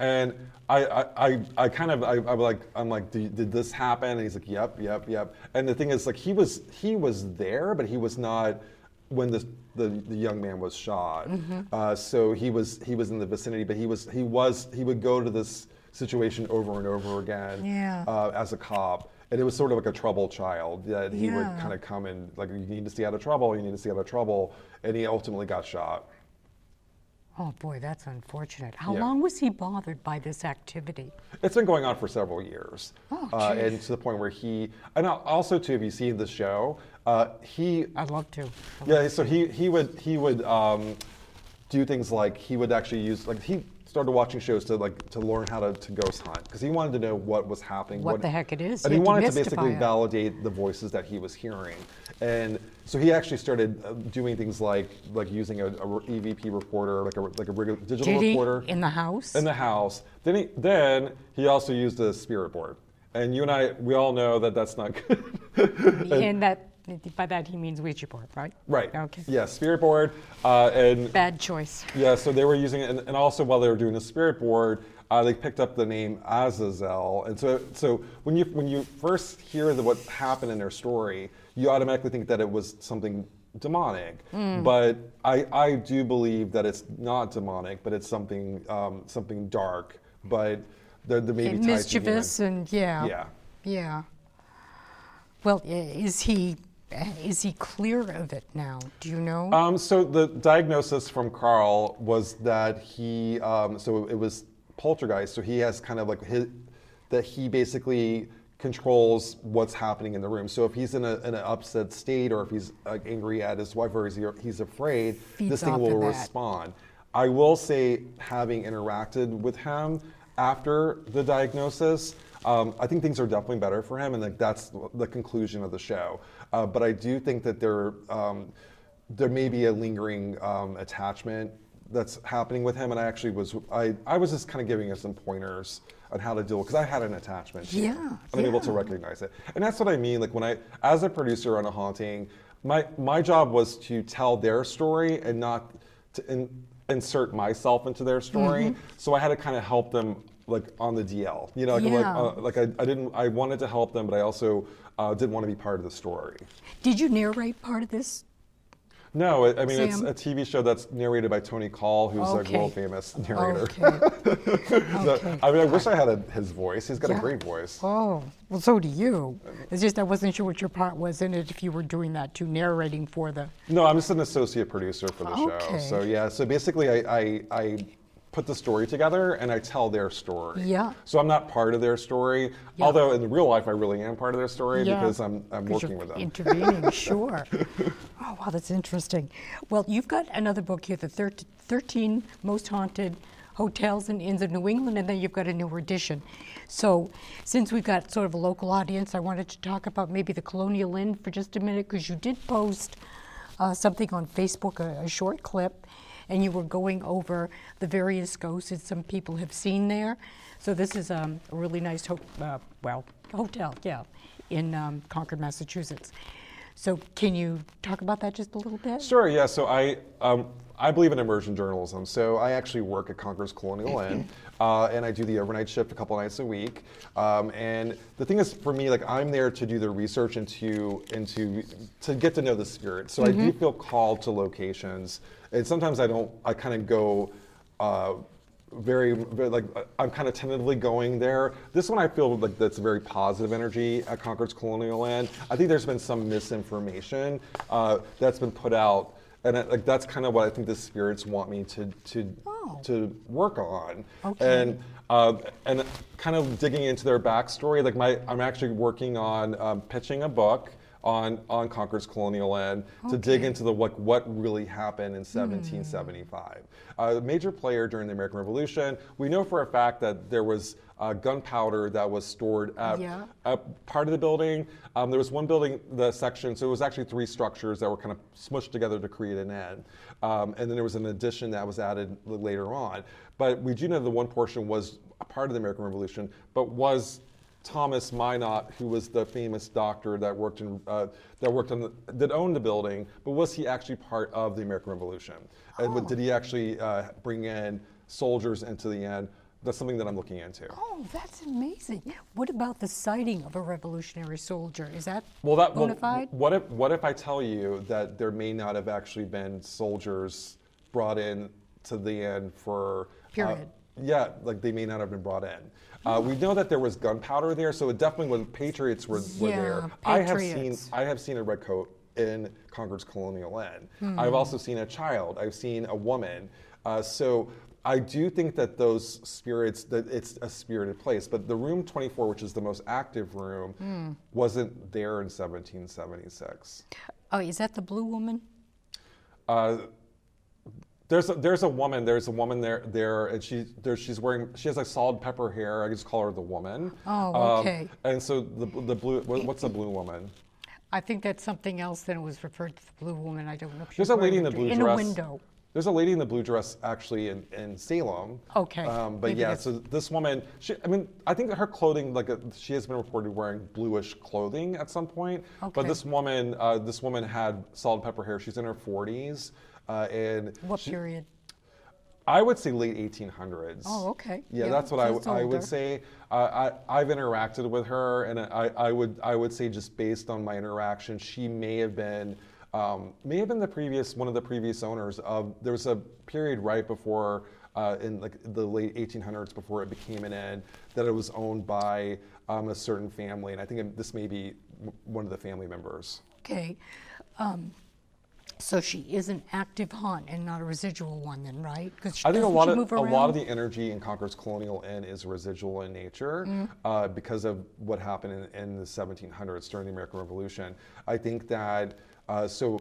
And I, I, I, I kind of, I, I'm like, I'm like, did, did this happen? And he's like, yep, yep, yep. And the thing is, like, he was, he was there, but he was not when the, the, the young man was shot. Mm-hmm. Uh, so he was, he was in the vicinity, but he was, he was, he would go to this situation over and over again Yeah. uh, as a cop. And it was sort of like a troubled child that he would kind of come and like, you need to stay out of trouble, you need to stay out of trouble. And he ultimately got shot. Oh boy, that's unfortunate. How Yeah. long was he bothered by this activity? It's been going on for several years, Oh, uh, and to the point where he, and also too, if you see the show, uh, he, I'd love to. yeah, so he he would he would um, do things like he would actually use like he started watching shows to like to learn how to, to ghost hunt because he wanted to know what was happening, What the heck it is, and he wanted to basically it. validate the voices that he was hearing, and so he actually started uh, doing things like like using a, a EVP recorder, like a like a regular digital Did he recorder in the house? in the house. Then he then he also used a spirit board, and you and I we all know that that's not good. and that by that he means Ouija board, right? right. Okay. Yeah, spirit board, uh, and Bad choice. yeah, so they were using it, and, and also while they were doing the spirit board, uh, they picked up the name Azazel, and so so when you when you first hear the, what happened in their story, you automatically think that it was something demonic. Hmm. But I I do believe that it's not demonic, but it's something um, something dark, but the the maybe And tied to mischievous and yeah. Yeah. Yeah. Well, i- is he is he clear of it now? Do you know? Um, so the diagnosis from Carl was that he, um, so it was poltergeist. So he has kind of like his, that he basically controls what's happening in the room. So if he's in, a, in an upset state or if he's like, angry at his wife or he's, he's afraid, Feeds this thing will respond. I will say, having interacted with him after the diagnosis, um, I think things are definitely better for him, and like that's the conclusion of the show. Uh, but I do think that there um, there may be a lingering um, attachment that's happening with him, and I actually was I, I was just kind of giving him some pointers on how to deal because I had an attachment. Yeah, I'm able to recognize it, and that's what I mean. Like when I, as a producer on a haunting, my my job was to tell their story and not to in, insert myself into their story. Mm-hmm. So I had to kind of help them like on the DL. You know, like, I'm like, uh, like I, I didn't I wanted to help them, but I also uh, didn't want to be part of the story. Did you narrate part of this? No, I I mean Sam? it's a TV show that's narrated by Tony Call, who's Okay. a world famous narrator. Okay. So, okay. I mean, I wish I had a, his voice. He's got Yeah. a great voice. Oh, well, so do you. It's just I wasn't sure what your part was in it, if you were doing that too, narrating for the. No, I'm just an associate producer for the show. So yeah, so basically I, I, I put the story together and I tell their story. Yeah. So I'm not part of their story, Yeah. although in real life I really am part of their story Yeah, because I'm, I'm working with them. Intervening, sure. Oh, wow, that's interesting. Well, you've got another book here, the 13 Most Haunted Hotels and Inns of New England, and then you've got a newer edition. So, since we've got sort of a local audience, I wanted to talk about maybe the Colonial Inn for just a minute, because you did post uh, something on Facebook, a, a short clip, and you were going over the various ghosts that some people have seen there. So, this is um, a really nice, ho- uh, well, hotel, yeah, in um, Concord, Massachusetts. So, can you talk about that just a little bit? Sure, yeah. So I, um, I believe in immersion journalism. So I actually work at Concord's Colonial Inn, uh, and I do the overnight shift a couple nights a week. Um, and the thing is, for me, like I'm there to do the research into into to get to know the spirit. So I do feel called to locations, and sometimes I don't. I kind of go. Uh, very, very like I'm kind of tentatively going there. This one I feel like that's very positive energy at Concord's Colonial Inn. I think there's been some misinformation uh, that's been put out, and I, like that's kind of what I think the spirits want me to to Oh. to work on. Okay. And uh, and kind of digging into their backstory. Like my, I'm actually working on um, pitching a book on on Concord's colonial inn to dig into the like what really happened in 1775. Uh, a major player during the American Revolution. We know for a fact that there was uh, gunpowder that was stored at, Yeah. at part of the building. Um, there was one building, the section, so it was actually three structures that were kind of smushed together to create an end. Um, and then there was an addition that was added later on. But we do know the one portion was a part of the American Revolution, but was Thomas Minot, who was the famous doctor that worked in uh, that worked on the, that owned the building, but was he actually part of the American Revolution? And what- did he actually uh, bring in soldiers into the end? That's something that I'm looking into. Oh, that's amazing. What about the sighting of a revolutionary soldier? Is that Well, that well, bona fide? what if what if I tell you that there may not have actually been soldiers brought in to the end for uh, Period. Yeah, like they may not have been brought in. Uh, we know that there was gunpowder there, so it definitely when patriots were, were Yeah, there. I have seen patriots. I have seen a red coat in Concord's colonial inn. Hmm. I've also seen a child. I've seen a woman. Uh, so I do think that those spirits that it's a spirited place. But the room 24, which is the most active room, Hmm. wasn't there in 1776. Oh, is that the blue woman? Uh, there's a, there's a woman. There's a woman there there, and she there she's wearing she has like solid pepper hair. I just call her the woman. Oh, Um, okay. and so the the blue what's a blue woman? I think that's something else than it was referred to the blue woman. I don't know. if There's a lady in the blue in dress. a window. There's a lady in the blue dress actually in, in Salem. Okay, Um, but maybe yeah, that's- so this woman, she, I mean, I think her clothing, like uh she has been reported wearing bluish clothing at some point. Okay. But this woman, uh, this woman had salt and pepper hair. She's in her 40s, uh, and What she- period? I would say late 1800s. Oh, okay. Yeah, Yeah, that's what I, so it's w- I would say. Uh, I, I've interacted with her, and I, I would I would say just based on my interaction, she may have been um, may have been the previous one of the previous owners of. There was a period right before. Uh, in like the late 1800s, before it became an inn, that it was owned by um, a certain family, and I think this may be one of the family members. Okay. Um, So she is an active haunt and not a residual one, then, right? Because I think a lot of a lot of the energy in Concord's Colonial Inn is residual in nature Mm-hmm. uh, because of what happened in, in the 1700s during the American Revolution. I think that uh, so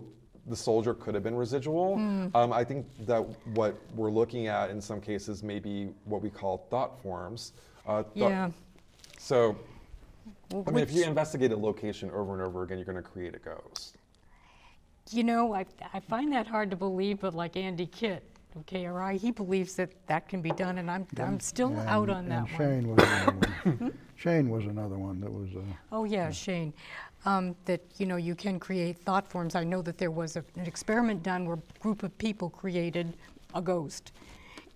the soldier could have been residual. Mm. Um, I think that what we're looking at in some cases may be what we call thought forms. Uh, thought- Yeah. So, Well, I mean, if you investigate a location over and over again, you're going to create a ghost. You know, I, I find that hard to believe, but like Andy Kitt of KRI, he believes that that can be done, and I'm, I'm still And- out on and that one. Shane was another one. Shane was another one that was. Uh, Oh, yeah, Shane. Um, that, you know, you can create thought forms. I know that there was a, an experiment done where a group of people created a ghost.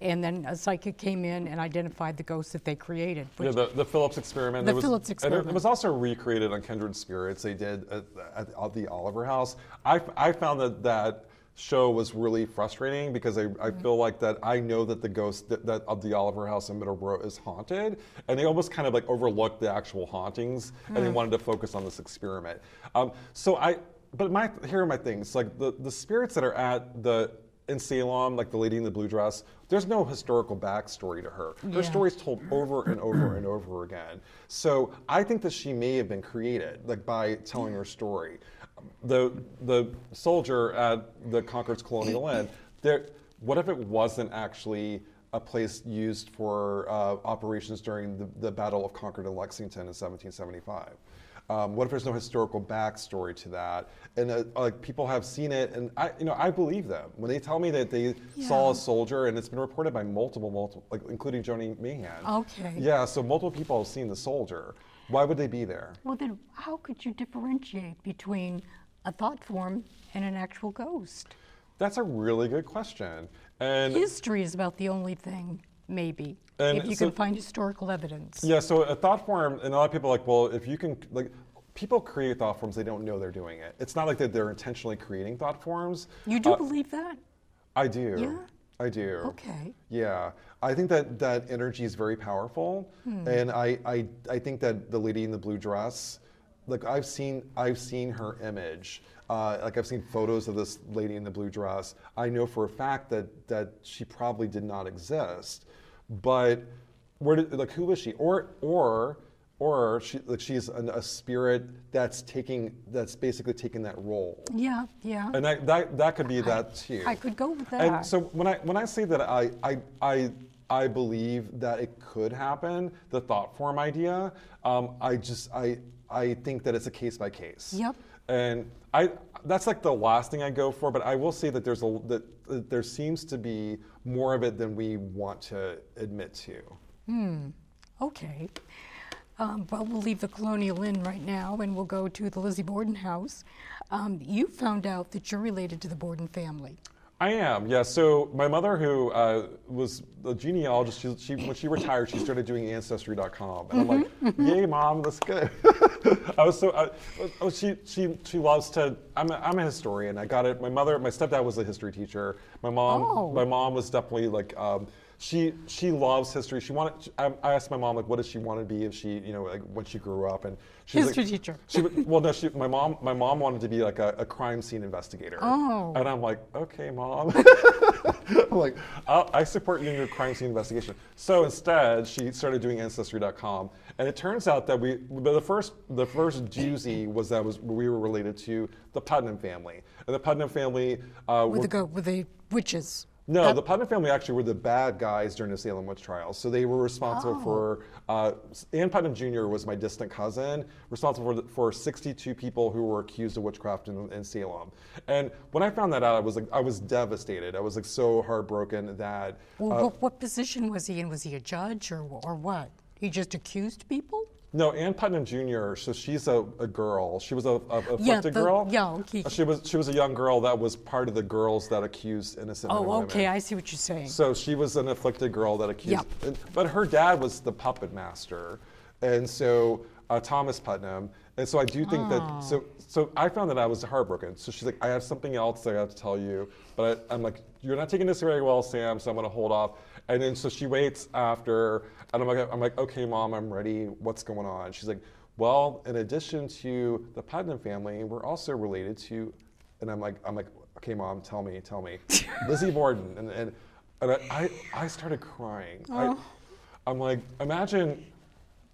And then a psychic came in and identified the ghost that they created. Yeah, the, the Phillips experiment. The was, Phillips experiment. It was also recreated on Kindred Spirits. They did at, at, at the Oliver House. I, I found that that show was really frustrating because I, I Mm-hmm. feel like that I know that the ghost that, that of the Oliver House in Middleborough is haunted, and they almost kind of like overlooked the actual hauntings, and Hmm. they wanted to focus on this experiment. Um, so I, but my here are my things like the the spirits that are at the in Salem, like the lady in the blue dress, there's no historical backstory to her. Her Yeah. story's told over and over and over again. So I think that she may have been created, like by telling her story. The the soldier at the Concord's Colonial Inn, there. What if it wasn't actually a place used for uh, operations during the, the Battle of Concord and Lexington in 1775? Um, what if there's no historical backstory to that? And uh, like people have seen it, and I, you know, I believe them when they tell me that they saw a soldier, and it's been reported by multiple, multiple, like including Joni Mayhan. Okay. Yeah, so multiple people have seen the soldier. Why would they be there? Well, then how could you differentiate between a thought form and an actual ghost? That's a really good question. And History is about the only thing, maybe, And if you so- can find historical evidence. yeah, so a thought form, and a lot of people are like, well, if you can, like, people create thought forms, they don't know they're doing it. It's not like that they're intentionally creating thought forms. You do Uh, believe that? I do. Yeah? I do. Okay. Yeah, I think that that energy is very powerful, Hmm. and I, I I think that the lady in the blue dress, like I've seen I've seen her image, uh, like I've seen photos of this lady in the blue dress. I know for a fact that that she probably did not exist, but where did like who was she? Or or or she like she's an, a spirit that's taking that's basically taking that role, Yeah, yeah. and that that, that could be that too. I could go with that. And so when I when I say that I I I I believe that it could happen, the thought form idea, um, I just I I think that it's a case by case. Yep. And I that's like the last thing I go for, but I will say that there's a that, that there seems to be more of it than we want to admit to. Okay. Um, well, we'll leave the Colonial Inn right now and we'll go to the Lizzie Borden house. Um, you found out that you're related to the Borden family. I am, yeah. So my mother, who uh, was a genealogist, she, she, when she retired, she started doing Ancestry.com, and I'm like, "Yay, mom, that's good." I was so. I, oh, she she she loves to. I'm a, I'm a historian. I got it. My mother, my stepdad was a history teacher. My mom, Oh. my mom was definitely like. Um, she she loves history. She wanted. I, I asked my mom like, what does she want to be if she, you know, like when she grew up, and she's History like, teacher. She well, no, she. My mom my mom wanted to be like a, a crime scene investigator. Oh. And I'm like, okay, mom. I'm like, I'll, I support you in your crime scene investigation. So instead, she started doing Ancestry.com, and it turns out that we, the first, the first doozy was that was we were related to the Putnam family, and the Putnam family uh, With were, the go with the witches. No, That- the Putnam family actually were the bad guys during the Salem witch trials. So they were responsible Oh. for. Uh, Ann Putnam Jr. was my distant cousin, responsible for, for 62 people who were accused of witchcraft in, in Salem. And when I found that out, I was like, I was devastated. I was like so heartbroken that. Well, uh, what, what position was he in? Was he a judge or, or what? He just accused people? No, Ann Putnam Jr. So she's a, a girl. She was a, a afflicted Yeah, the- girl. yeah, okay. She was she was a young girl that was part of the girls that accused innocent Oh, women. okay, I see what you're saying. So she was an afflicted girl that accused, Yep. but her dad was the puppet master, and so uh, Thomas Putnam, and so I do think Oh. that. So so I found that I was heartbroken. So she's like, I have something else I have to tell you, but I, I'm like, you're not taking this very well, Sam. So I'm gonna hold off. And then so she waits after, and I'm like, I'm like, okay, mom, I'm ready. What's going on? She's like, well, in addition to the Putnam family, we're also related to, and I'm like, I'm like, okay, mom, tell me, tell me. Lizzie Borden. And, and, and I, I, started crying. I, oh. I'm like, imagine,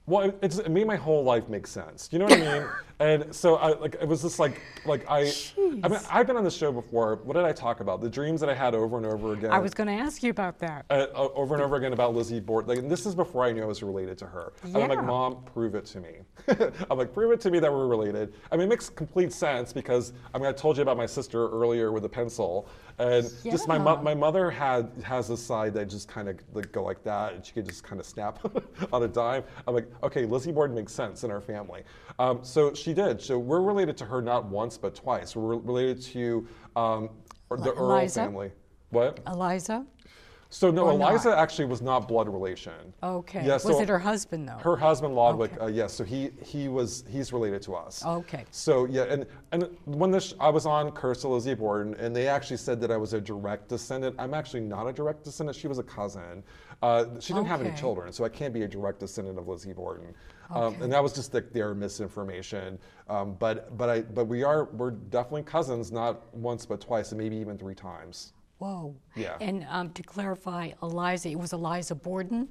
well, it, it's, it made my whole life make sense. You know what I mean? and so I, like, it was just like, like I, I mean, Jeez. I've been on the show before. What did I talk about? The dreams that I had over and over again. I was going to ask you about that. uh, over and over again about Lizzie Borden. Like, and this is before I knew I was related to her. And I'm like, Mom, prove it to me. I'm like, prove it to me that we're related. I mean, it makes complete sense because I mean, I told you about my sister earlier with the pencil, and just my mo- my mother had has a side that just kind of like go like that, and she could just kind of snap on a dime. I'm like, okay, Lizzie Borden makes sense in our family. Um, so she did. So we're related to her not once but twice. We're related to um, the Earl Eliza? family. What? Eliza? So no, Or? Eliza actually was not blood relation. Okay. Yeah, was it her husband, though? Her husband Lodwick, uh, yes. so he he was he's related to us. Okay. So yeah, and and when this I was on Curse of Lizzie Borden, and they actually said that I was a direct descendant. I'm actually not a direct descendant. She was a cousin. Uh, she didn't have any Okay. children, so I can't be a direct descendant of Lizzie Borden. Um, Okay. and that was just like their misinformation. Um, but but I but we are we're definitely cousins, not once but twice, and maybe even three times. Whoa. Yeah. And um, to clarify, Eliza, it was Eliza Borden?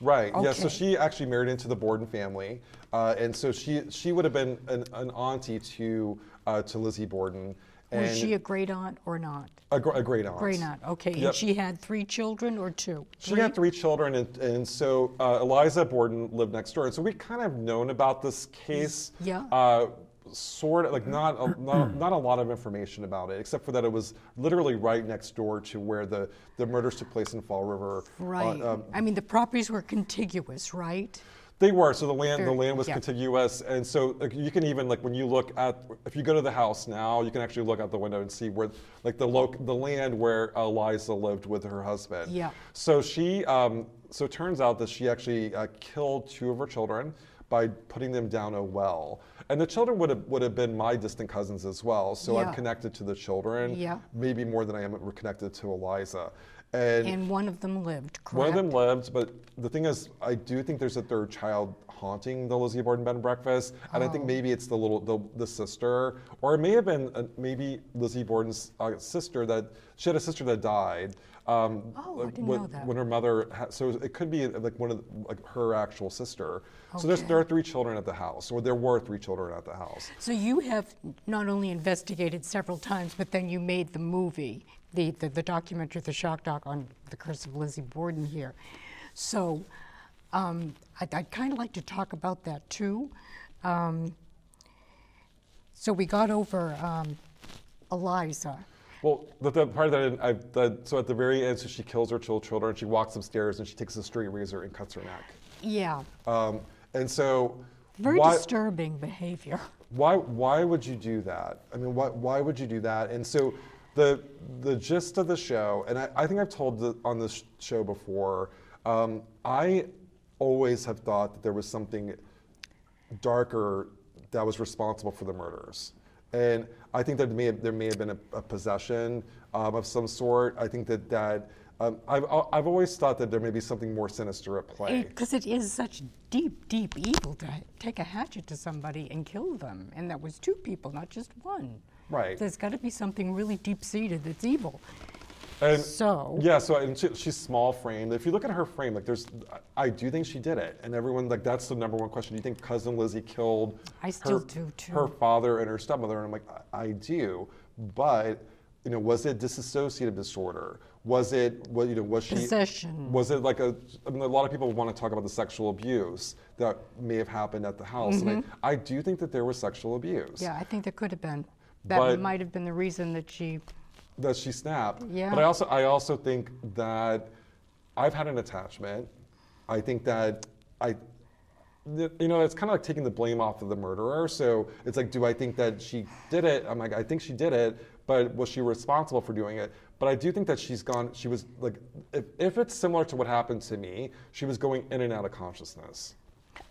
Right. Yeah. So she actually married into the Borden family, uh, and so she she would have been an, an auntie to uh, to Lizzie Borden. And Was she a great aunt or not? a, gr- a great aunt? Great aunt, okay. Yep. And she had three children or two? She had three children, and, and so uh, Eliza Borden lived next door. And so we kind of known about this case. Yeah. Uh, sort of like not a, not, not a lot of information about it, except for that it was literally right next door to where the, the murders took place in Fall River. uh, Right. um, I mean, the properties were contiguous, right? They were. So the land, the land was yeah. contiguous, and so like, you can even like when you look at, if you go to the house now, you can actually look out the window and see where, like the loc, the land where Eliza lived with her husband. Yeah. So she, um, so it turns out that she actually uh, killed two of her children by putting them down a well, and the children would have would have been my distant cousins as well. So Yeah. I'm connected to the children, Yeah. maybe more than I am connected to Eliza, and And one of them lived, correct? one of them lived, but the thing is, I do think there's a third child haunting the Lizzie Borden bed and breakfast, and I think Oh. maybe it's the little the, the sister, or it may have been uh maybe Lizzie Borden's uh, sister that she had a sister that died. Um, Oh, I didn't when, know that. when her mother, ha- so it could be like one of the, like her actual sister. So there's there are three children at the house, or there were three children at the house. So you have not only investigated several times, but then you made the movie, the, the, the documentary, the shock doc on the curse of Lizzie Borden here. So um, I'd, I'd kind of like to talk about that too. Um, so we got over um, Eliza. Well, the, the part that I, didn't- I the, so at the very end, so she kills her two children. She walks upstairs and she takes a straight razor and cuts her neck. Yeah, Um, and so, very why, disturbing behavior. why, why would you do that? I mean, why, why would you do that? And so, the, the gist of the show, and I, I think I've told the, on this show before, um, I always have thought that there was something darker that was responsible for the murders. And I think that may have, there may have been a, a possession um, of some sort. I think that that um, I've, I've always thought that there may be something more sinister at play. Because it is such deep, deep evil to take a hatchet to somebody and kill them. And that was two people, not just one. Right. There's got to be something really deep seated that's evil. And So- yeah, so and she, she's small framed. If you look at her frame, like there's, I do think she did it, and everyone like that's the number one question. Do you think cousin Lizzie killed? I still her, do, too. Her father and her stepmother, and I'm like, I, I do, but you know, was it dissociative disorder? Was it what you know? Was she Possession. Was it like a? I mean, a lot of people want to talk about the sexual abuse that may have happened at the house, and I, I do think that there was sexual abuse. Mm-hmm. Yeah, I think there could have been. That But- might have been the reason that she. that she snapped. Yeah. But I also I also think that I've had an attachment. I think that I th- you know, it's kind of like taking the blame off of the murderer. So it's like, do I think that she did it? I'm like, I think she did it, but was she responsible for doing it? But I do think that she's gone, she was like, if, if it's similar to what happened to me, she was going in and out of consciousness.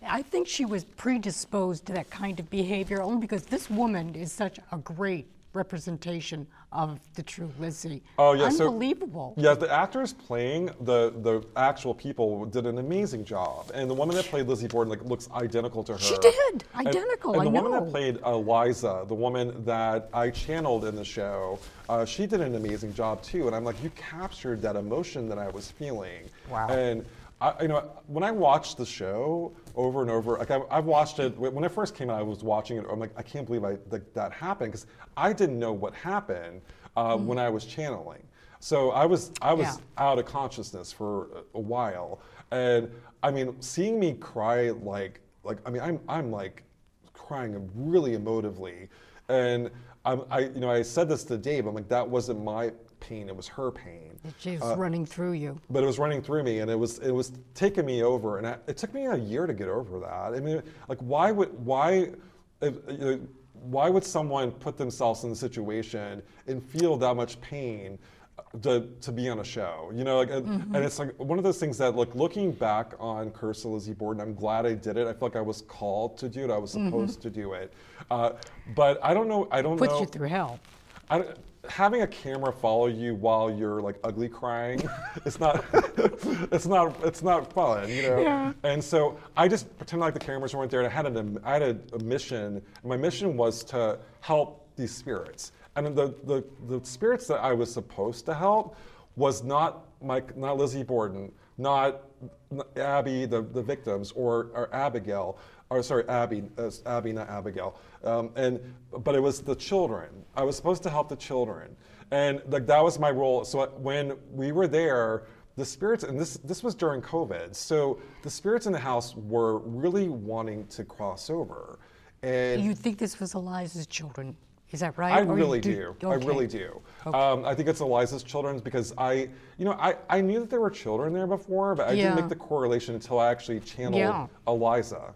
I think she was predisposed to that kind of behavior only because this woman is such a great representation of the true Lizzie. Oh, yeah, so- Unbelievable. Yeah, the actors playing the the actual people did an amazing job, and the woman that played Lizzie Borden like looks identical to her. She did, identical, And, I the woman know. that played Eliza, the woman that I channeled in the show, uh, she did an amazing job too. And I'm like, you captured that emotion that I was feeling. Wow. And I, you know, when I watched the show over and over, like I, I've watched it when it first came out. I was watching it. I'm like, I can't believe I, that, that happened because I didn't know what happened uh, when I was channeling. So I was I was Yeah. out of consciousness for a, a while, and I mean, seeing me cry like like I mean, I'm I'm like crying really emotively, and I'm, I you know I said this to Dave. I'm like, that wasn't my pain; it was her pain. She's Uh, running through you. but it was running through me and it was it was taking me over and I, it took me a year to get over that. I mean like why would why if, you know, why would someone put themselves in the situation and feel that much pain to, to be on a show? You know like and, and it's like one of those things that like looking back on curse of lizzie borden i'm glad i did it. I feel like i was called to do it. I was supposed to do it. Uh, but i don't know i don't Puts know you through hell. I, don't- having a camera follow you while you're like ugly crying, it's not, it's not, it's not fun, you know. Yeah. And so I just pretended like the cameras weren't there, and I had an, I had a, a mission. And my mission was to help these spirits, and the, the the spirits that I was supposed to help was not Mike, not Lizzie Borden, not Abby, the, the victims, or, or Abigail, or sorry, Abby, uh, Abby, not Abigail. Um, and but it was the children. I was supposed to help the children, and like that was my role. So when we were there, the spirits, and this this was during COVID, so the spirits in the house were really wanting to cross over, and You think this was Eliza's children? Is that right? I Or really do. I okay. really do. Okay. Um, I think it's Eliza's children because I, you know, I, I knew that there were children there before, but I Yeah. didn't make the correlation until I actually channeled Yeah. Eliza.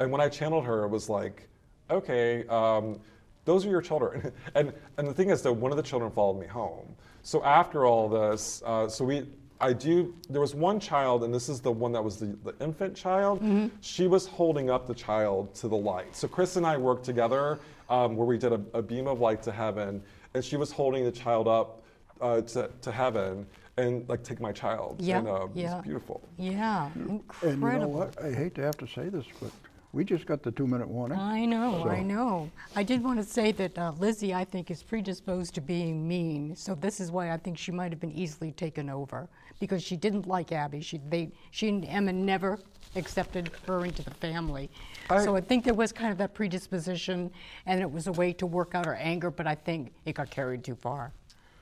And when I channeled her, it was like, okay, um, those are your children. and and the thing is that one of the children followed me home. So after all this, uh, so we. I do. There was one child, and this is the one that was the, the infant child. Mm-hmm. She was holding up the child to the light. So Chris and I worked together, um, where we did a, a beam of light to heaven, and she was holding the child up uh, to, to heaven, and like take my child. Yeah, And, uh, yeah. It's beautiful. Yeah, incredible. And you know what? I hate to have to say this, but we just got the two-minute warning. I know, I know. I did want to say that uh, Lizzie, I think, is predisposed to being mean. So this is why I think she might have been easily taken over because she didn't like Abby. She, they, she and Emma never accepted her into the family. I- so I think there was kind of that predisposition, and it was a way to work out her anger. But I think it got carried too far,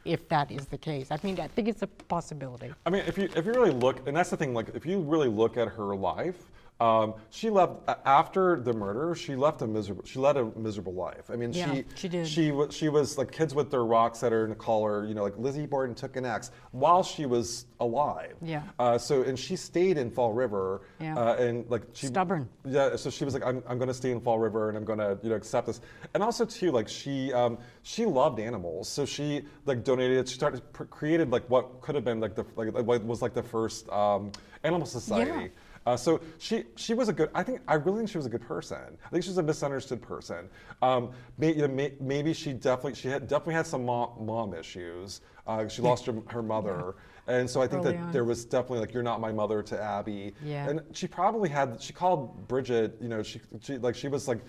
if that is the case. I mean, I think it's a possibility. I mean, if you if you really look, and that's the thing, like if you really look at her life, um, she left after the murder. She left a miserable. She led a miserable life. I mean, Yeah, she she did. She was she was like kids with their rocks at her in the collar. You know, like Lizzie Borden took an axe while she was alive. Yeah. Uh, so and she stayed in Fall River. Yeah. Uh, and like she Stubborn. Yeah. So she was like, I'm, I'm going to stay in Fall River and I'm going to you know accept this. And also too, like she um, she loved animals. So she like donated. She started pr- created like what could have been like the like what was like the first um, animal society. Uh, so she she was a good. I think I really think she was a good person. I think she was a misunderstood person. Um, may, you know, may, maybe she definitely she had definitely had some mom, mom issues. Uh, she lost her, her mother, and so I think Early that on. there was definitely like you're not my mother to Abby. Yeah. And she probably had. She called Bridget. You know, she she like she was like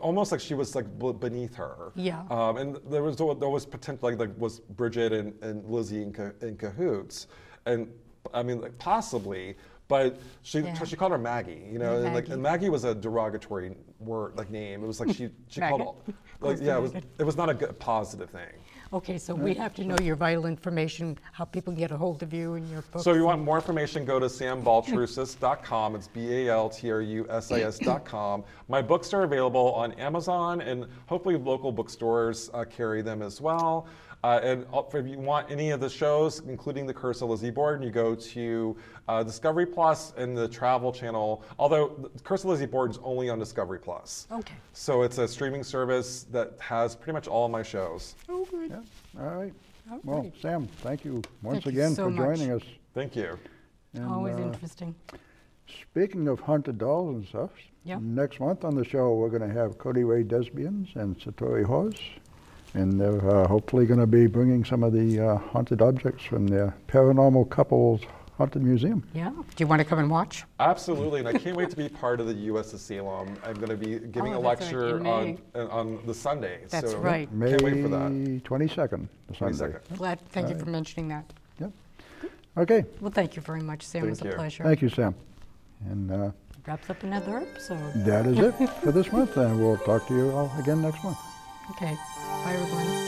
almost like she was like beneath her. Yeah. Um, and there was there was potential like, like was Bridget and, and Lizzie in, ca- in cahoots, and I mean like possibly, but she Yeah. she called her Maggie. You know, and like Maggie. and Maggie was a derogatory word like name. It was like she she called all, like Close to yeah it was maggot. it was not a good, positive thing. Okay, so we have to know your vital information, how people get a hold of you and your books. So if you want more information, go to sambaltrusis.com. It's B-A-L-T-R-U-S-I-S.com. My books are available on Amazon and hopefully local bookstores uh, carry them as well. Uh, and if you want any of the shows, including The Curse of Lizzie Borden, you go to uh, Discovery Plus and the Travel Channel. Although The Curse of Lizzie Borden is only on Discovery Plus. Okay. So it's a streaming service that has pretty much all my shows. Oh, good. Yeah, all right. All Well, right. Sam, thank you once Thank you again so for joining much. us. Thank you. And, Always uh, interesting. Speaking of haunted dolls and stuff, Yeah. next month on the show we're going to have Cody Ray DesBiens and Satori Hawes. And they're uh, hopefully going to be bringing some of the uh, haunted objects from their Paranormal Couples Haunted Museum. Yeah. Do you want to come and watch? Absolutely, and I can't wait to be part of the U.S. Asylum. I'm going to be giving Oh, a that's right, lecture in on on the Sunday. That's so right. May Can't wait for that. 22nd, the Sunday. 22nd. Glad. Thank you for mentioning that. Yep. Okay. Well, thank you very much, Sam. it was Thank a pleasure. Thank you, Sam. And uh, Wraps up another episode. that is it for this month. And we'll talk to you all again next month. Okay. Bye, everyone.